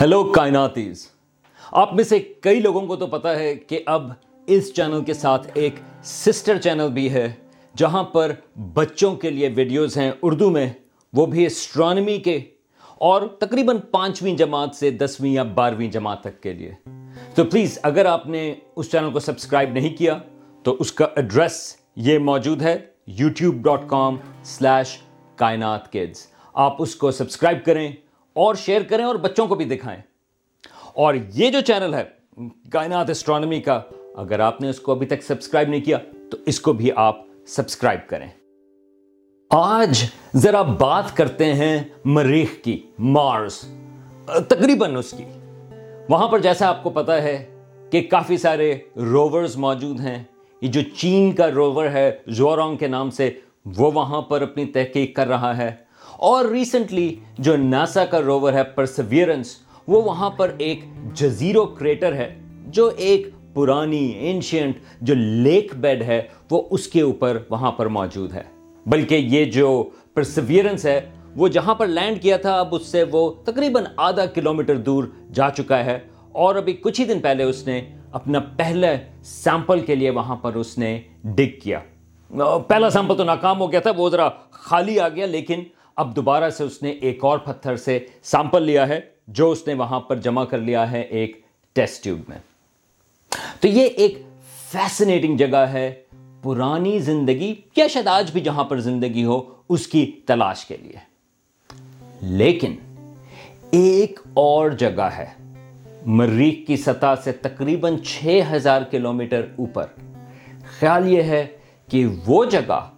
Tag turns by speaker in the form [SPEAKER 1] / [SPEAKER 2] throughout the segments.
[SPEAKER 1] Hello کائناتیز آپ میں سے کئی لوگوں کو تو پتا ہے کہ اب اس چینل کے ساتھ ایک سسٹر چینل بھی ہے، جہاں پر بچوں کے لیے ویڈیوز ہیں اردو میں، وہ بھی اسٹرانمی کے، اور تقریباً پانچویں جماعت سے دسویں یا بارہویں جماعت تک کے لیے۔ تو پلیز اگر آپ نے اس چینل کو سبسکرائب نہیں کیا، تو اس کا ایڈریس یہ موجود ہے YouTube dot com slash Kainaat kids آپ اس کو سبسکرائب کریں اور شیئر کریں اور بچوں کو بھی دکھائیں۔ اور یہ جو چینل ہے، کائنات اسٹرانمی کا، اگر آپ نے اس کو ابھی تک سبسکرائب نہیں کیا، تو اس کو بھی آپ سبسکرائب کریں۔ آج ذرا بات کرتے ہیں مریخ کی، مارس، تقریباً اس کی۔ وہاں پر جیسا آپ کو پتا ہے کہ کافی سارے روورز موجود ہیں۔ یہ جو چین کا روور ہے زورونگ کے نام سے، وہ وہاں پر اپنی تحقیق کر رہا ہے۔ اور ریسنٹلی جو ناسا کا روور ہے پرسویرنس وہ وہاں پر ایک جزیرو کریٹر ہے جو ایک پرانی اینشینٹ جو لیک بیڈ ہے، وہ اس کے اوپر وہاں پر موجود ہے۔ بلکہ یہ جو پرسویرنس ہے، وہ جہاں پر لینڈ کیا تھا، اب اس سے وہ تقریباً آدھا کلومیٹر دور جا چکا ہے۔ اور ابھی کچھ ہی دن پہلے اس نے اپنا پہلے سیمپل کے لیے وہاں پر اس نے ڈگ کیا۔ پہلا سیمپل تو ناکام ہو گیا تھا، وہ ذرا خالی آ گیا، لیکن اب دوبارہ سے اس نے ایک اور پتھر سے سیمپل لیا ہے، جو اس نے وہاں پر جمع کر لیا ہے ایک ٹیسٹ ٹیوب میں۔ تو یہ ایک فیسنیٹنگ جگہ ہے، پرانی زندگی یا شاید آج بھی جہاں پر زندگی ہو، اس کی تلاش کے لیے۔ لیکن ایک اور جگہ ہے، مریخ کی سطح سے تقریباً چھ ہزار کلومیٹر اوپر۔ خیال یہ ہے کہ وہ جگہ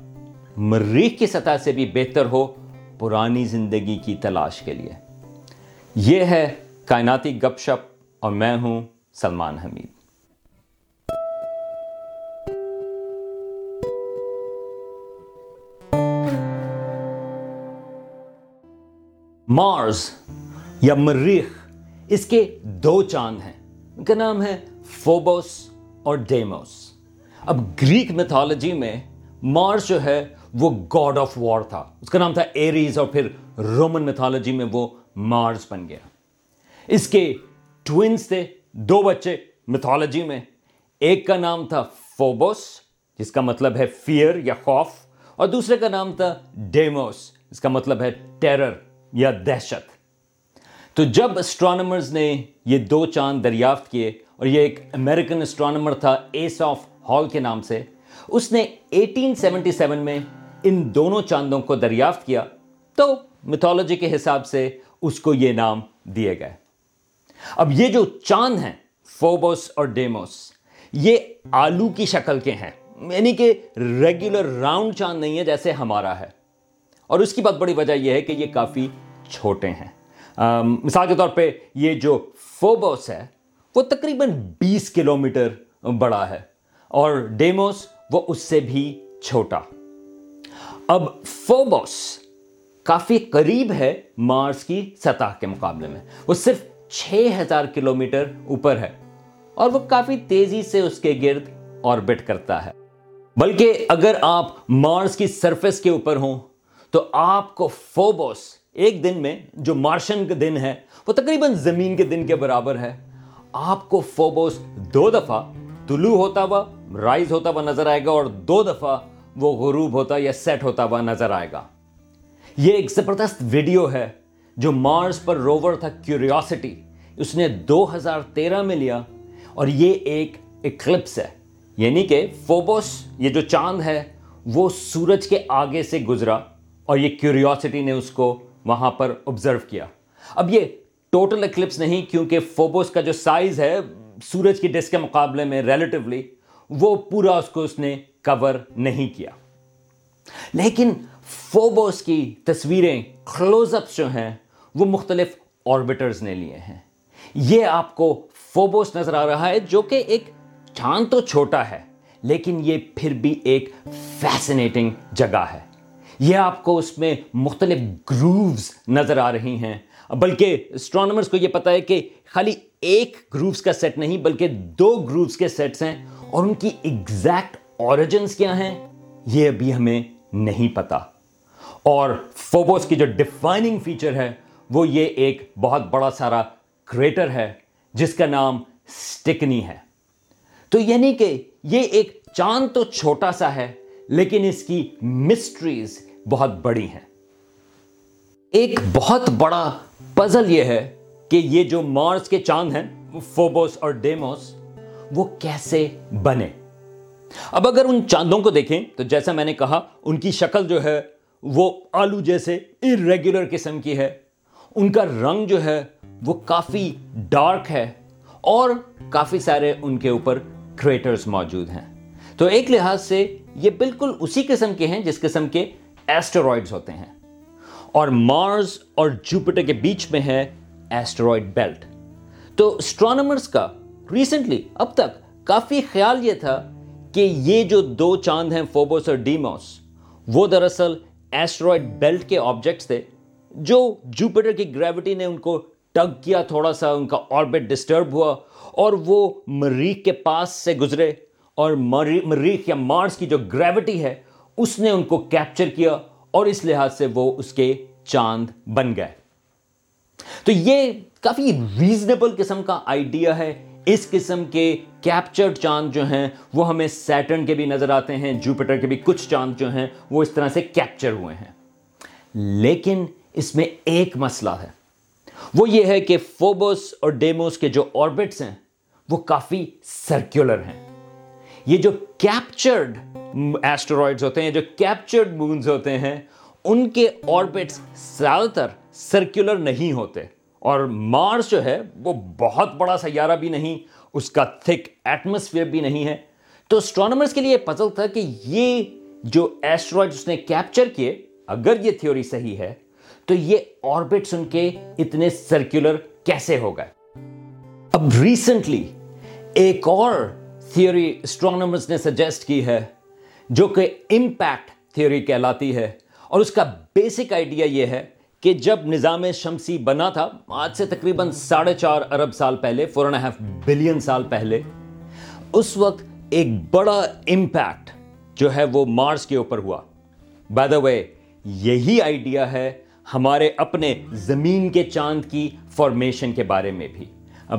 [SPEAKER 1] مریخ کی سطح سے بھی بہتر ہو پرانی زندگی کی تلاش کے لیے۔ یہ ہے کائناتی گپ شپ اور میں ہوں سلمان حمید۔ مارز یا مریخ، اس کے دو چاند ہیں۔ ان کا نام ہے فوبوس اور ڈیموس اب گریک میتھالوجی میں مارس جو ہے وہ گاڈ آف وار تھا۔ اس کا نام تھا ایریز اور پھر رومن میتھالوجی میں وہ مارس بن گیا۔ اس کے ٹوینس تھے، دو بچے میتھالوجی میں۔ ایک کا نام تھا فوبوس جس کا مطلب ہے فیئر یا خوف، اور دوسرے کا نام تھا ڈیموس اس کا مطلب ہے ٹیرر یا دہشت۔ تو جب اسٹرانومرز نے یہ دو چاند دریافت کیے اور یہ ایک امریکن اسٹرانومر تھا ایس آف ہال کے نام سے، اس نے ایٹین سیونٹی سیون میں ان دونوں چاندوں کو دریافت کیا تو میتھولوجی کے حساب سے اس کو یہ نام دیے گئے۔ اب یہ جو چاند ہیں فوبوس اور ڈیموس یہ آلو کی شکل کے ہیں۔ یعنی کہ ریگولر راؤنڈ چاند نہیں ہے جیسے ہمارا ہے۔ اور اس کی بہت بڑی وجہ یہ ہے کہ یہ کافی چھوٹے ہیں۔ مثال کے طور پہ یہ جو فوبوس ہے، وہ تقریباً بیس کلومیٹر بڑا ہے۔ اور ڈیموس وہ اس سے بھی چھوٹا۔ اب فوبوس کافی قریب ہے مارس کی سطح کے مقابلے میں۔ وہ صرف چھ ہزار کلو میٹر اوپر ہے اور وہ کافی تیزی سے اس کے گرد آربٹ کرتا ہے۔ بلکہ اگر آپ مارس کی سرفس کے اوپر ہوں تو آپ کو فوبوس ایک دن میں جو مارشن کا دن ہے، وہ تقریباً زمین کے دن کے برابر ہے۔ آپ کو فوبوس دو دفعہ طلوع ہوتا ہوا، رائز ہوتا ہوا نظر آئے گا اور دو دفعہ وہ غروب ہوتا یا سیٹ ہوتا ہوا نظر آئے گا۔ یہ ایک زبردست ویڈیو ہے جو مارس پر روور تھا کیوریوسٹی۔ اس نے دو ہزار تیرہ میں لیا اور یہ ایک اکلپس ہے۔ یعنی کہ فوبوس، یہ جو چاند ہے، وہ سورج کے آگے سے گزرا اور یہ کیوریوسٹی نے اس کو وہاں پر آبزرو کیا۔ اب یہ ٹوٹل اکلپس نہیں، کیونکہ فوبوس کا جو سائز ہے، سورج کی ڈسک کے مقابلے میں ریلیٹیولی وہ پورا اس کو اس نے کور نہیں کیا۔ لیکن فوبوس کی تصویریں کلوز اپس جو ہیں، وہ مختلف آربیٹرز نے لیے ہیں۔ یہ آپ کو فوبوس نظر آ رہا ہے، جو کہ ایک چاند تو چھوٹا ہے، لیکن یہ پھر بھی ایک فیسنیٹنگ جگہ ہے۔ یہ آپ کو اس میں مختلف گرووز نظر آ رہی ہیں۔ بلکہ اسٹرانومرز کو یہ پتا ہے کہ خالی ایک گرووز کا سیٹ نہیں، بلکہ دو گرووز کے سیٹس ہیں اور ان کی ایگزیکٹ اوریجنز کیا ہیں؟ یہ ابھی ہمیں نہیں پتا۔ اور فوبوس کی جو ڈیفائننگ فیچر ہے، وہ یہ ایک بہت بڑا سارا کریٹر ہے، جس کا نام سٹکنی ہے۔ تو یعنی کہ یہ ایک چاند تو چھوٹا سا ہے، لیکن اس کی مسٹریز بہت بڑی ہیں۔ ایک بہت بڑا پزل یہ ہے کہ یہ جو مارس کے چاند ہیں فوبوس اور ڈیموس وہ کیسے بنے؟ اب اگر ان چاندوں کو دیکھیں، تو جیسا میں نے کہا، ان کی شکل جو ہے، وہ آلو جیسے ارریگولر قسم کی ہے۔ ان کا رنگ جو ہے، وہ کافی ڈارک ہے اور کافی سارے ان کے اوپر کریٹرز موجود ہیں۔ تو ایک لحاظ سے یہ بالکل اسی قسم کے ہیں، جس قسم کے ایسٹرائڈز ہوتے ہیں۔ اور مارز اور جوپیٹر کے بیچ میں ہے ایسٹرائڈ بیلٹ تو اسٹرانومرز کا ریسنٹلی اب تک کافی خیال یہ تھا کہ یہ جو دو چاند ہیں فوبوس اور ڈیموس، وہ دراصل ایسٹرائڈ بیلٹ کے آبجیکٹس تھے، جو جوپیٹر کی گریوٹی نے ان کو ٹگ کیا، تھوڑا سا ان کا آربٹ ڈسٹرب ہوا، اور وہ مریخ کے پاس سے گزرے، اور مریخ یا مارس کی جو گریوٹی ہے، اس نے ان کو کیپچر کیا، اور اس لحاظ سے وہ اس کے چاند بن گئے۔ تو یہ کافی ریزنیبل قسم کا آئیڈیا ہے۔ اس قسم کے کیپچرڈ چاند جو ہیں، وہ ہمیں سیٹرن کے بھی نظر آتے ہیں جوپیٹر کے بھی کچھ چاند جو ہیں، وہ اس طرح سے کیپچر ہوئے ہیں۔ لیکن اس میں ایک مسئلہ ہے۔ وہ یہ ہے کہ فوبوس اور ڈیموس کے جو آربٹس ہیں، وہ کافی سرکولر ہیں۔ یہ جو کیپچرڈ ایسٹرائڈز ہوتے ہیں جو کیپچرڈ مونز ہوتے ہیں، ان کے آربٹس زیادہ تر سرکولر نہیں ہوتے۔ اور مارس جو ہے وہ بہت بڑا سیارہ بھی نہیں، اس کا تھک ایٹماسفیئر بھی نہیں ہے۔ تو اسٹرانومرز کے لیے پزل تھا کہ یہ جو ایسٹرائڈ اس نے کیپچر کیے، اگر یہ تھیوری صحیح ہے، تو یہ آربٹس ان کے اتنے سرکولر کیسے ہو گئے؟ اب ریسنٹلی ایک اور تھیوری اسٹرانومرز نے سجیسٹ کی ہے، جو کہ امپیکٹ تھیوری کہلاتی ہے۔ اور اس کا بیسک آئیڈیا یہ ہے کہ جب نظام شمسی بنا تھا، آج سے تقریباً ساڑھے چار ارب سال پہلے فور اینڈ ہاف بلین سال پہلے، اس وقت ایک بڑا امپیکٹ جو ہے وہ مارس کے اوپر ہوا۔ بائی دا وے یہی آئیڈیا ہے ہمارے اپنے زمین کے چاند کی فارمیشن کے بارے میں بھی۔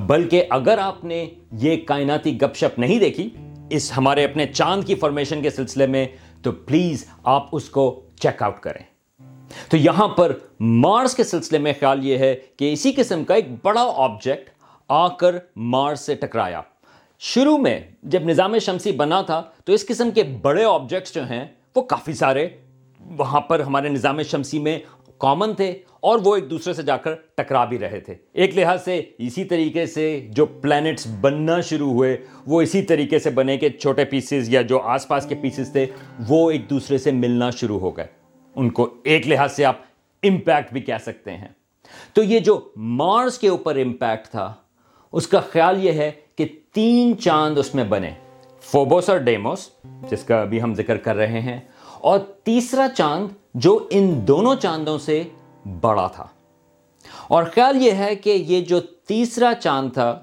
[SPEAKER 1] بلکہ اگر آپ نے یہ کائناتی گپ شپ نہیں دیکھی، اس ہمارے اپنے چاند کی فارمیشن کے سلسلے میں، تو پلیز آپ اس کو چیک آؤٹ کریں۔ تو یہاں پر مارس کے سلسلے میں خیال یہ ہے کہ اسی قسم کا ایک بڑا آبجیکٹ آ کر مارس سے ٹکرایا۔ شروع میں جب نظام شمسی بنا تھا تو اس قسم کے بڑے آبجیکٹس جو ہیں وہ کافی سارے وہاں پر ہمارے نظام شمسی میں کامن تھے اور وہ ایک دوسرے سے جا کر ٹکرا بھی رہے تھے۔ ایک لحاظ سے اسی طریقے سے جو پلانٹس بننا شروع ہوئے، وہ اسی طریقے سے بنے کہ چھوٹے پیسز یا جو آس پاس کے پیسز تھے، وہ ایک دوسرے سے ملنا شروع ہو گئے۔ ان کو ایک لحاظ سے آپ امپیکٹ بھی کہہ سکتے ہیں۔ تو یہ جو مارس کے اوپر امپیکٹ تھا، اس کا خیال یہ ہے کہ تین چاند اس میں بنے۔ فوبوس اور ڈیموس جس کا ابھی ہم ذکر کر رہے ہیں، اور تیسرا چاند جو ان دونوں چاندوں سے بڑا تھا۔ اور خیال یہ ہے کہ یہ جو تیسرا چاند تھا،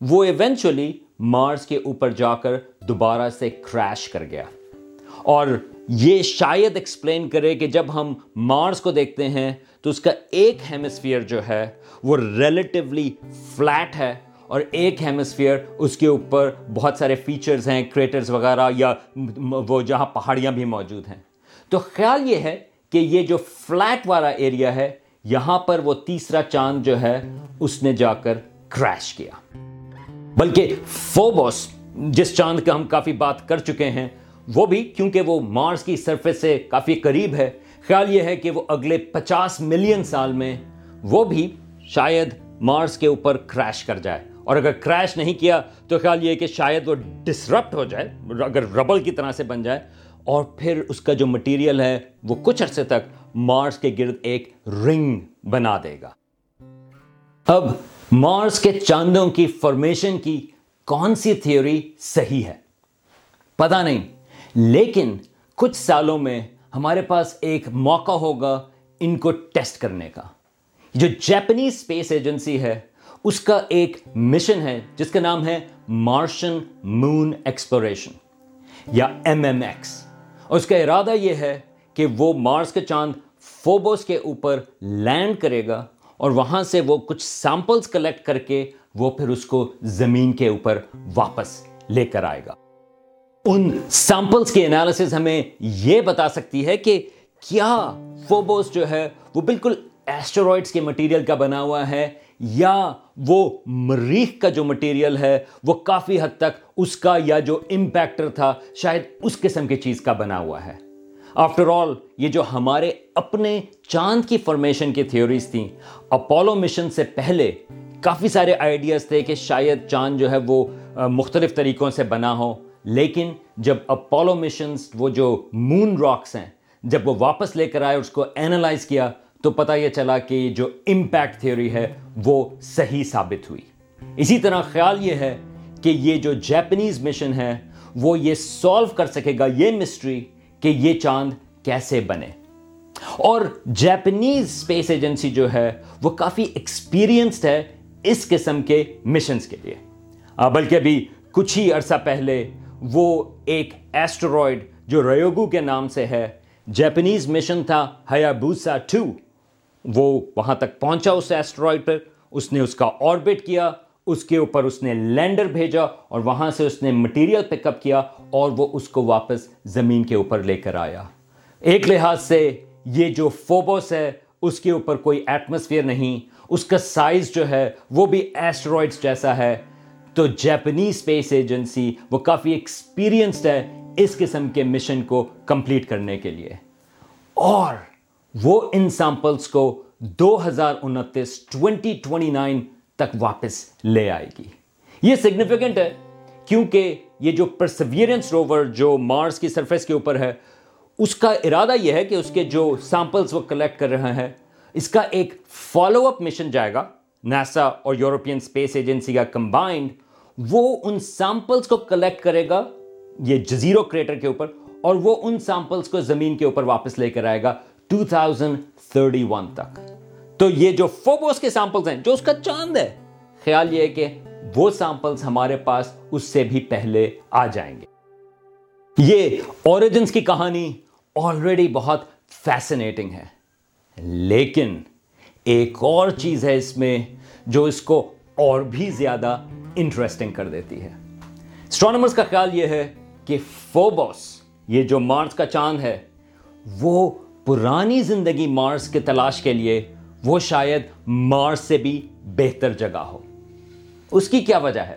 [SPEAKER 1] وہ ایونچولی مارس کے اوپر جا کر دوبارہ سے کریش کر گیا۔ اور یہ شاید ایکسپلین کرے کہ جب ہم مارس کو دیکھتے ہیں تو اس کا ایک ہیمسفیئر جو ہے وہ ریلیٹیولی فلیٹ ہے اور ایک ہیمسفیئر اس کے اوپر بہت سارے فیچرز ہیں کریٹرز وغیرہ یا وہ جہاں پہاڑیاں بھی موجود ہیں۔ تو خیال یہ ہے کہ یہ جو فلیٹ والا ایریا ہے، یہاں پر وہ تیسرا چاند جو ہے، اس نے جا کر کریش کیا۔ بلکہ فوبوس جس چاند کا ہم کافی بات کر چکے ہیں وہ بھی کیونکہ وہ مارس کی سرفس سے کافی قریب ہے۔ خیال یہ ہے کہ وہ اگلے پچاس ملین سال میں وہ بھی شاید مارس کے اوپر کریش کر جائے۔ اور اگر کریش نہیں کیا تو خیال یہ کہ شاید وہ ڈسرپٹ ہو جائے، اگر ربل کی طرح سے بن جائے۔ اور پھر اس کا جو مٹیریل ہے وہ کچھ عرصے تک مارس کے گرد ایک رنگ بنا دے گا۔ اب مارس کے چاندوں کی فارمیشن کی کون سی تھیوری صحیح ہے؟ پتا نہیں۔ لیکن کچھ سالوں میں ہمارے پاس ایک موقع ہوگا ان کو ٹیسٹ کرنے کا۔ جو جیپنیز اسپیس ایجنسی ہے، اس کا ایک مشن ہے، جس کا نام ہے مارشن مون ایکسپلوریشن یا ایم ایم ایکس۔ اور اس کا ارادہ یہ ہے کہ وہ مارس کے چاند فوبوس کے اوپر لینڈ کرے گا اور وہاں سے وہ کچھ سیمپلز کلیکٹ کر کے وہ پھر اس کو زمین کے اوپر واپس لے کر آئے گا۔ ان سیمپلز کے انالیسز ہمیں یہ بتا سکتی ہے کہ کیا فوبوس جو ہے وہ بالکل ایسٹرائڈس کے مٹیریل کا بنا ہوا ہے یا وہ مریخ کا جو مٹیریل ہے وہ کافی حد تک اس کا یا جو امپیکٹر تھا شاید اس قسم کی چیز کا بنا ہوا ہے۔ آفٹر آل یہ جو ہمارے اپنے چاند کی فارمیشن کی تھیوریز تھیں اپولو مشن سے پہلے کافی سارے آئیڈیاز تھے کہ شاید چاند جو ہے وہ مختلف طریقوں سے بنا ہو۔ لیکن جب اپولو مشنز وہ جو مون راکس ہیں، جب وہ واپس لے کر آئے، اس کو اینالائز کیا، تو پتہ یہ چلا کہ جو امپیکٹ تھیوری ہے، وہ صحیح ثابت ہوئی۔ اسی طرح خیال یہ ہے کہ یہ جو جیپنیز مشن ہے، وہ یہ سالو کر سکے گا یہ مسٹری کہ یہ چاند کیسے بنے۔ اور جیپنیز اسپیس ایجنسی جو ہے، وہ کافی ایکسپیرینسڈ ہے اس قسم کے مشنز کے لیے۔ بلکہ ابھی کچھ ہی عرصہ پہلے وہ ایک ایسٹرائڈ جو ریوگو کے نام سے ہے جیپنیز مشن تھا ہیا بوسا ٹو۔ وہ وہاں تک پہنچا اس ایسٹرائڈ پر، اس نے اس کا آربٹ کیا، اس کے اوپر اس نے لینڈر بھیجا اور وہاں سے اس نے مٹیریل پک اپ کیا اور وہ اس کو واپس زمین کے اوپر لے کر آیا۔ ایک لحاظ سے یہ جو فوبوس ہے، اس کے اوپر کوئی ایٹماسفیئر نہیں، اس کا سائز جو ہے، وہ بھی ایسٹرائڈس جیسا ہے۔ تو جیپنیز اسپیس ایجنسی وہ کافی ایکسپیرینسڈ ہے اس قسم کے مشن کو کمپلیٹ کرنے کے لیے۔ اور وہ ان سیمپلس کو دو ہزار انتیس ٹوینٹی ٹوینٹی نائن تک واپس لے آئے گی۔ یہ سگنیفیکنٹ ہے کیونکہ یہ جو پرسویرنس روور جو مارس کی سرفیس کے اوپر ہے، اس کا ارادہ یہ ہے کہ اس کے جو سیمپلز وہ کلیکٹ کر رہے ہیں اس کا ایک فالو اپ مشن جائے گا۔ ناسا اور یورپین اسپیس ایجنسی کا کمبائنڈ وہ ان سیمپلز کو کلیکٹ کرے گا، یہ جزیرو کریٹر کے اوپر، اور وہ ان سیمپلز کو زمین کے اوپر واپس لے کر آئے گا 2031 تک۔ تو یہ جو فوبوس کے سیمپلز ہیں، جو اس کا چاند ہے، خیال یہ ہے کہ وہ سیمپلز ہمارے پاس اس سے بھی پہلے آ جائیں گے۔ یہ اوریجنز کی کہانی آلریڈی بہت فیسنیٹنگ ہے۔ لیکن ایک اور چیز ہے اس میں جو اس کو اور بھی زیادہ انٹرسٹنگ کر دیتی ہے۔ اسٹرانومرز کا خیال یہ ہے کہ فوبوس یہ جو مارس کا چاند ہے، وہ پرانی زندگی مارس کے تلاش کے لیے وہ شاید مارس سے بھی بہتر جگہ ہو۔ اس کی کیا وجہ ہے؟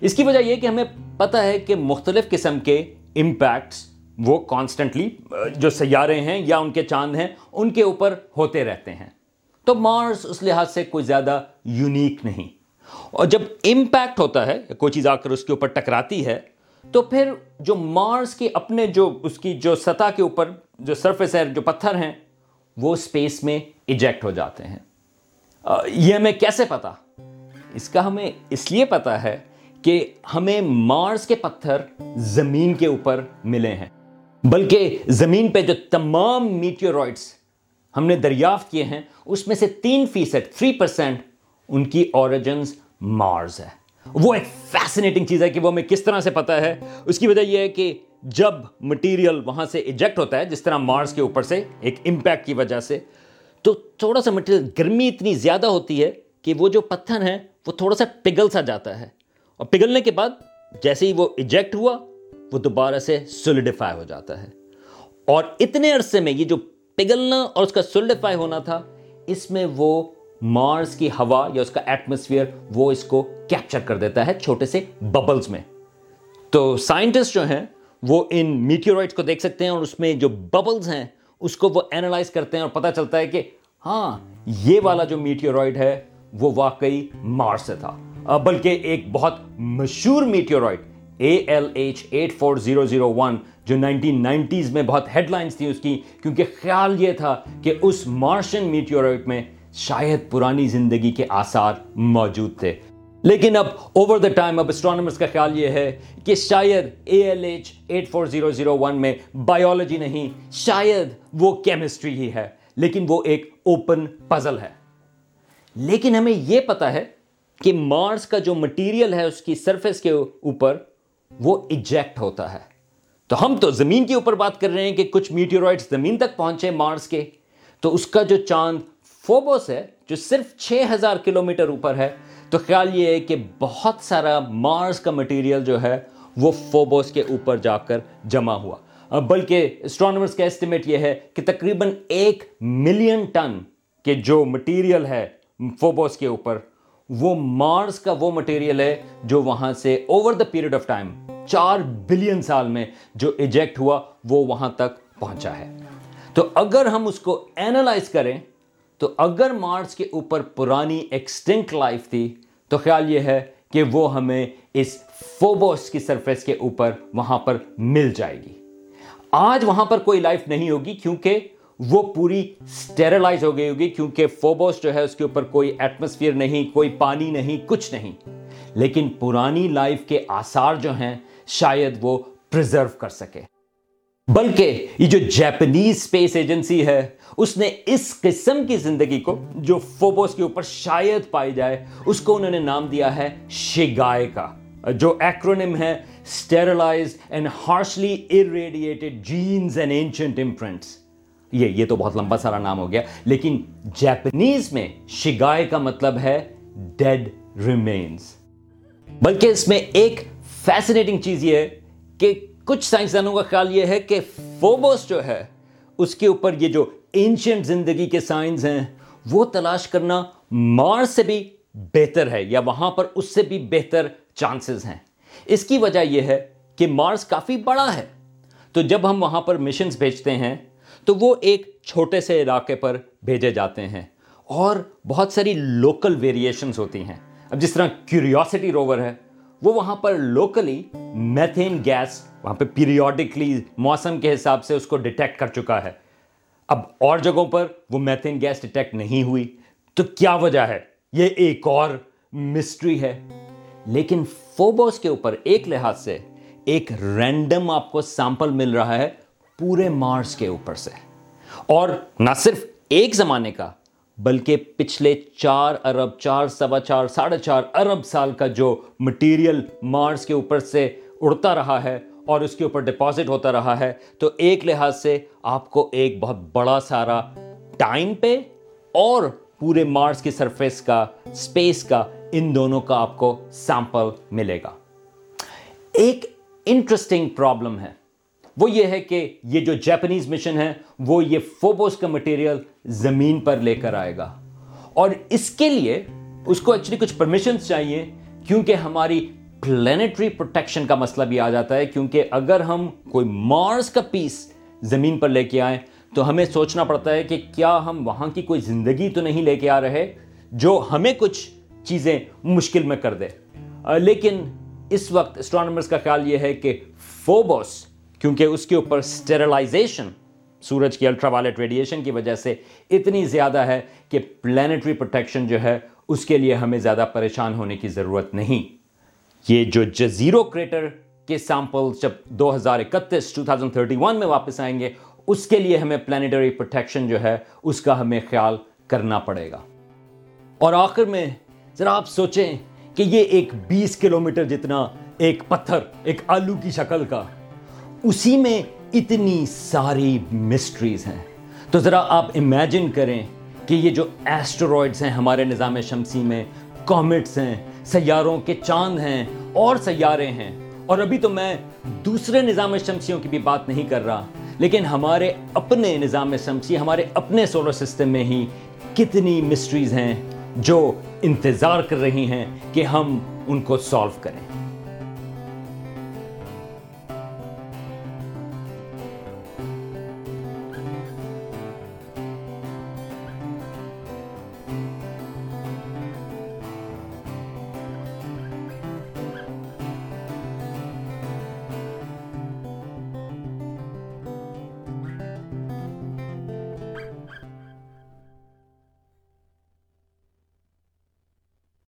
[SPEAKER 1] اس کی وجہ یہ کہ ہمیں پتا ہے کہ مختلف قسم کے امپیکٹس وہ کانسٹنٹلی جو سیارے ہیں یا ان کے چاند ہیں، ان کے اوپر ہوتے رہتے ہیں۔ تو مارس اس لحاظ سے کوئی زیادہ یونیک نہیں۔ اور جب امپیکٹ ہوتا ہے، کوئی چیز آ کر اس کے اوپر ٹکراتی ہے، تو پھر جو مارس کے اپنے جو اس کی جو سطح کے اوپر جو سرفیس ہے، جو پتھر ہیں، وہ اسپیس میں ایجیکٹ ہو جاتے ہیں۔ یہ ہمیں کیسے پتا؟ اس کا ہمیں اس لیے پتا ہے کہ ہمیں مارس کے پتھر زمین کے اوپر ملے ہیں۔ بلکہ زمین پہ جو تمام میٹیورائڈس ہم نے دریافت کیے ہیں، اس میں سے تین فیصد، تھری پرسینٹ ان کی اوریجنز مارز ہے۔ وہ ایک فیسنیٹنگ چیز ہے کہ وہ ہمیں کس طرح سے پتا ہے۔ اس کی وجہ یہ ہے کہ جب مٹیریل وہاں سے ایجیکٹ ہوتا ہے، جس طرح مارس کے اوپر سے ایک امپیکٹ کی وجہ سے، تو تھوڑا سا مٹیریل گرمی اتنی زیادہ ہوتی ہے کہ وہ جو پتھر ہیں، وہ تھوڑا سا پگھل سا جاتا ہے۔ اور پگھلنے کے بعد جیسے ہی وہ ایجیکٹ ہوا، وہ دوبارہ سے سولیڈیفائی ہو جاتا ہے۔ اور اتنے عرصے میں یہ جو پگھلنا اور اس کا سولیڈیفائی ہونا تھا، اس میں وہ مارس کی ہوا یا اس کا ایٹموسفیئر وہ اس کو کیپچر کر دیتا ہے چھوٹے سے ببلز میں۔ تو سائنٹسٹ جو ہیں، وہ ان میٹیورائڈ کو دیکھ سکتے ہیں اور اس میں جو ببلز ہیں، اس کو وہ اینالائز کرتے ہیں اور پتہ چلتا ہے کہ ہاں یہ والا جو میٹیورائڈ ہے، وہ واقعی مارس سے تھا۔ بلکہ ایک بہت مشہور meteorite A L H eight four zero zero one جو نائنٹین نائنٹیز میں بہت ہیڈ لائنس تھیں اس کی، کیونکہ خیال یہ تھا کہ اس مارشن میٹیورائڈ میں شاید پرانی زندگی کے آثار موجود تھے۔ لیکن اب اوور دا ٹائم اب اسٹرانومرز کا خیال یہ ہے کہ شاید A L H eight four zero zero one میں بایولوجی نہیں، شاید وہ کیمسٹری ہی ہے، لیکن وہ ایک اوپن پزل ہے۔ لیکن ہمیں یہ پتا ہے کہ مارس کا جو مٹیریل ہے اس کی سرفیس کے اوپر وہ ایجیکٹ ہوتا ہے۔ تو ہم تو زمین کے اوپر بات کر رہے ہیں کہ کچھ میٹیورائڈ زمین تک پہنچے مارس کے۔ تو اس کا جو چاند فوبوس ہے، جو صرف چھ ہزار کلو میٹر اوپر ہے، تو خیال یہ ہے کہ بہت سارا مارس کا مٹیریل جو ہے، وہ فوبوس کے اوپر جا کر جمع ہوا۔ بلکہ اسٹرانومرز کا اسٹیمیٹ یہ ہے کہ تقریباً ایک ملین ٹن کے جو مٹیریل ہے فوبوس کے اوپر، وہ مارس کا وہ مٹیریل ہے جو وہاں سے over the period of time چار بلین سال میں جو ایجیکٹ ہوا وہ وہاں تک پہنچا ہے۔ تو اگر ہم اس کو اینالائز کریں، تو اگر مارس کے اوپر پرانی ایکسٹنکٹ لائف تھی، تو خیال یہ ہے کہ وہ ہمیں اس فوبوس کی سرفیس کے اوپر وہاں پر مل جائے گی۔ آج وہاں پر کوئی لائف نہیں ہوگی کیونکہ وہ پوری سٹیرلائز ہو گئی ہوگی، کیونکہ فوبوس جو ہے اس کے اوپر کوئی ایٹماسفیئر نہیں، کوئی پانی نہیں، کچھ نہیں۔ لیکن پرانی لائف کے آثار جو ہیں، شاید وہ پرزرو کر سکے۔ بلکہ یہ جو جیپنیز اسپیس ایجنسی ہے، اس نے اس قسم کی زندگی کو جو فوبوس کے اوپر شاید پائی جائے، اس کو انہوں نے نام دیا ہے شگائے کا۔ جو ایکرونم ہے sterilized and harshly irradiated genes and ancient imprints یہ یہ تو بہت لمبا سارا نام ہو گیا۔ لیکن جیپنیز میں شگائے کا مطلب ہے ڈیڈ ریمینز بلکہ اس میں ایک فیسنیٹنگ چیز یہ ہے کہ کچھ سائنسدانوں کا خیال یہ ہے کہ فوبوس جو ہے، اس کے اوپر یہ جو اینشنٹ زندگی کے سائنس ہیں، وہ تلاش کرنا مارس سے بھی بہتر ہے یا وہاں پر اس سے بھی بہتر چانسز ہیں۔ اس کی وجہ یہ ہے کہ مارس کافی بڑا ہے۔ تو جب ہم وہاں پر مشنز بھیجتے ہیں، تو وہ ایک چھوٹے سے علاقے پر بھیجے جاتے ہیں اور بہت ساری لوکل ویریشنز ہوتی ہیں۔ اب جس طرح کیوریوسٹی روور ہے، وہ وہاں پر لوکلی میتھین گیس وہاں پہ پیریوڈکلی موسم کے حساب سے اس کو ڈیٹیکٹ کر چکا ہے۔ اب اور جگہوں پر وہ میتھین گیس ڈیٹیکٹ نہیں ہوئی۔ تو کیا وجہ ہے؟ یہ ایک اور مسٹری ہے۔ لیکن فوبوس کے اوپر ایک لحاظ سے ایک رینڈم آپ کو سیمپل مل رہا ہے پورے مارس کے اوپر سے۔ اور نہ صرف ایک زمانے کا بلکہ پچھلے چار ارب چار سوا چار، ساڑھے چار ارب سال کا جو مٹیریل مارس کے اوپر سے اڑتا رہا ہے اور اس کے اوپر ڈپازٹ ہوتا رہا ہے، تو ایک لحاظ سے آپ کو ایک بہت بڑا سارا ٹائم پہ اور پورے مارس کی سرفیس کا اسپیس کا، ان دونوں کا آپ کو سیمپل ملے گا۔ ایک انٹرسٹنگ پرابلم ہے۔ وہ یہ ہے کہ یہ جو جیپنیز مشن ہے، وہ یہ فوبوس کا مٹیریل زمین پر لے کر آئے گا۔ اور اس کے لیے اس کو ایکچولی کچھ پرمیشنز چاہیے، کیونکہ ہماری پلانٹری پروٹیکشن کا مسئلہ بھی آ جاتا ہے، کیونکہ اگر ہم کوئی مارس کا پیس زمین پر لے کے آئیں، تو ہمیں سوچنا پڑتا ہے کہ کیا ہم وہاں کی کوئی زندگی تو نہیں لے کے آ رہے جو ہمیں کچھ چیزیں مشکل میں کر دے۔ لیکن اس وقت اسٹرانومرز کا خیال یہ ہے کہ فوبوس کیونکہ اس کے اوپر اسٹیرلائزیشن سورج کی الٹرا وائلٹ ریڈیشن کی وجہ سے اتنی زیادہ ہے کہ پلانٹری پروٹیکشن جو ہے، اس کے لیے ہمیں زیادہ پریشان ہونے کی ضرورت نہیں۔ یہ جو جزیرو کریٹر کے سیمپل جب دو ہزار اکتیس ٹو تھاؤزنڈ تھرٹی ون میں واپس آئیں گے، اس کے لیے ہمیں پلانٹری پروٹیکشن جو ہے، اس کا ہمیں خیال کرنا پڑے گا۔ اور آخر میں، ذرا آپ سوچیں کہ یہ ایک بیس کلومیٹر جتنا ایک پتھر، ایک آلو کی شکل کا اسی میں اتنی ساری مسٹریز ہیں۔ تو ذرا آپ امیجن کریں کہ یہ جو ایسٹرائڈس ہیں ہمارے نظام شمسی میں کامٹس ہیں، سیاروں کے چاند ہیں، اور سیارے ہیں۔ اور ابھی تو میں دوسرے نظام شمسیوں کی بھی بات نہیں کر رہا، لیکن ہمارے اپنے نظام شمسی، ہمارے اپنے سولر سسٹم میں ہی کتنی مسٹریز ہیں جو انتظار کر رہی ہیں کہ ہم ان کو سالو کریں۔